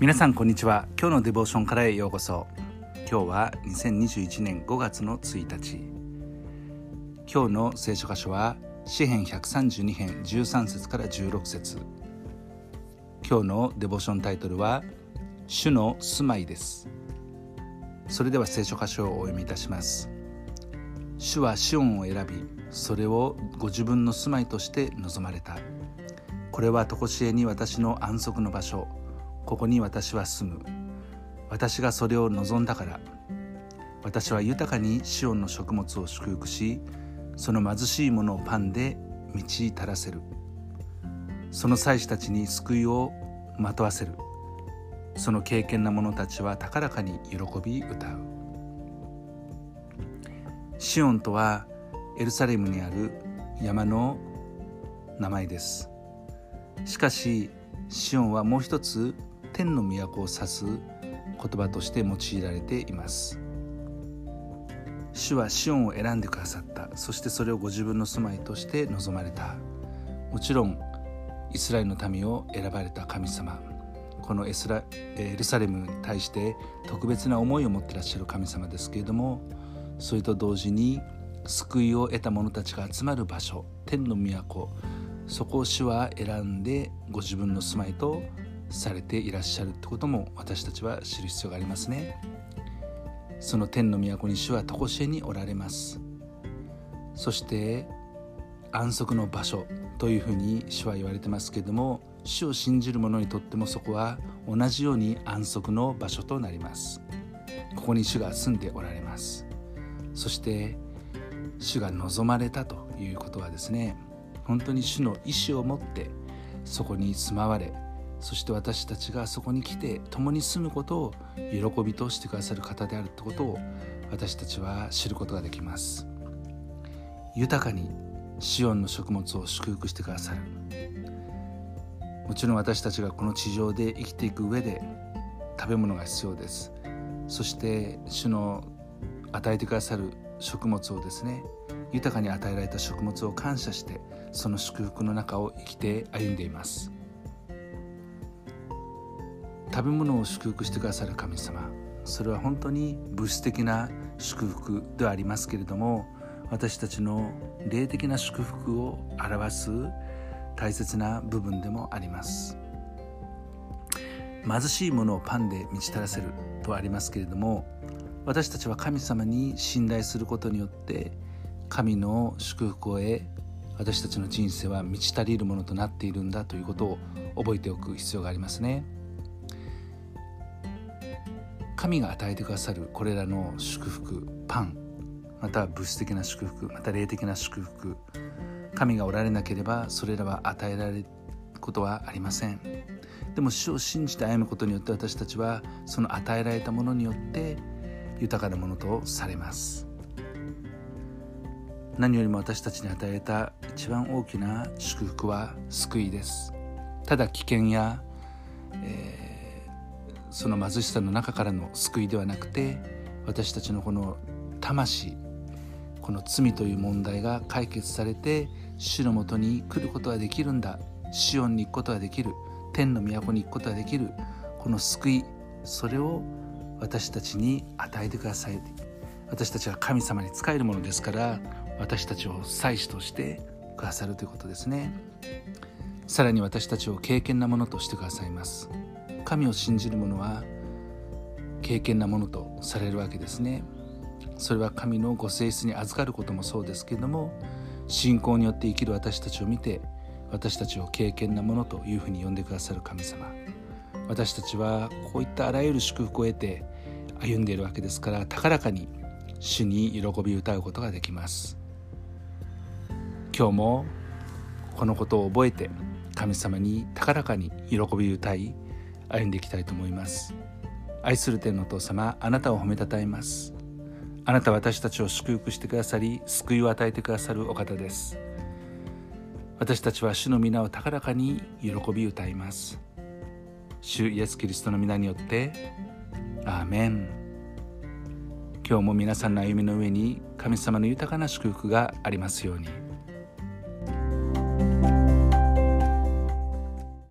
皆さんこんにちは。今日のデボーションからへようこそ。今日は2021年5月の1日。今日の聖書箇所は詩編132編13節から16節。今日のデボーションタイトルは主の住まいです。それでは聖書箇所をお読みいたします。主はシオンを選びそれをご自分の住まいとして望まれた。これは常しえに私の安息の場所。ここに私は住む。私がそれを望んだから。私は豊かにシオンの食物を祝福しその貧しいものをパンで満ち足らせる。その祭司たちに救いをまとわせる。その敬虔な者たちは高らかに喜び歌う。シオンとはエルサレムにある山の名前です。しかしシオンはもう一つ天の都を指す言葉として用いられています。主はシオンを選んでくださった。そしてそれをご自分の住まいとして望まれた。もちろんイスラエルの民を選ばれた神様。このエスラエルサレムに対して特別な思いを持ってらっしゃる神様ですけれどもそれと同時に救いを得た者たちが集まる場所天の都そこを主は選んでご自分の住まいとされていらっしゃるってことも私たちは知る必要がありますね。その天の都に主は常しえにおられます。そして安息の場所というふうに主は言われてますけれども主を信じる者にとってもそこは同じように安息の場所となります。ここに主が住んでおられます。そして主が望まれたということはですね本当に主の意志を持ってそこに住まわれそして私たちがそこに来て共に住むことを喜びとしてくださる方であるということを私たちは知ることができます。豊かにシオンの食物を祝福してくださる。もちろん私たちがこの地上で生きていく上で食べ物が必要です。そして主の与えてくださる食物をですね豊かに与えられた食物を感謝してその祝福の中を生きて歩んでいます。食べ物を祝福してくださる神様それは本当に物質的な祝福ではありますけれども私たちの霊的な祝福を表す大切な部分でもあります貧しいものをパンで満ち足らせるとはありますけれども私たちは神様に信頼することによって神の祝福を得私たちの人生は満ち足りるものとなっているんだということを覚えておく必要がありますね。神が与えてくださるこれらの祝福パンまたは物質的な祝福また霊的な祝福神がおられなければそれらは与えられることはありません。でも主を信じて歩むことによって私たちはその与えられたものによって豊かなものとされます。何よりも私たちに与えた一番大きな祝福は救いです。ただ危険や、えーその貧しさの中からの救いではなくて私たちのこの魂この罪という問題が解決されて主のもとに来ることができるんだ。シオンに行くことができる。天の都に行くことができる。この救いそれを私たちに与えてください。私たちは神様に仕えるものですから私たちを祭司としてくださるということですね。さらに私たちを敬虔なものとしてくださいます。神を信じる者は敬虔なものとされるわけですね。それは神のご性質に預かることもそうですけれども信仰によって生きる私たちを見て私たちを敬虔なものというふうに呼んでくださる神様。私たちはこういったあらゆる祝福を得て歩んでいるわけですから高らかに主に喜び歌うことができます。今日もこのことを覚えて神様に高らかに喜び歌い歩んでいきたいと思います。愛する天のお父様あなたを褒めたたえます。あなたは私たちを祝福してくださり救いを与えてくださるお方です。私たちは主の皆を高らかに喜び歌います。主イエス・キリストの皆によってアーメン。今日も皆さんの歩みの上に神様の豊かな祝福がありますように。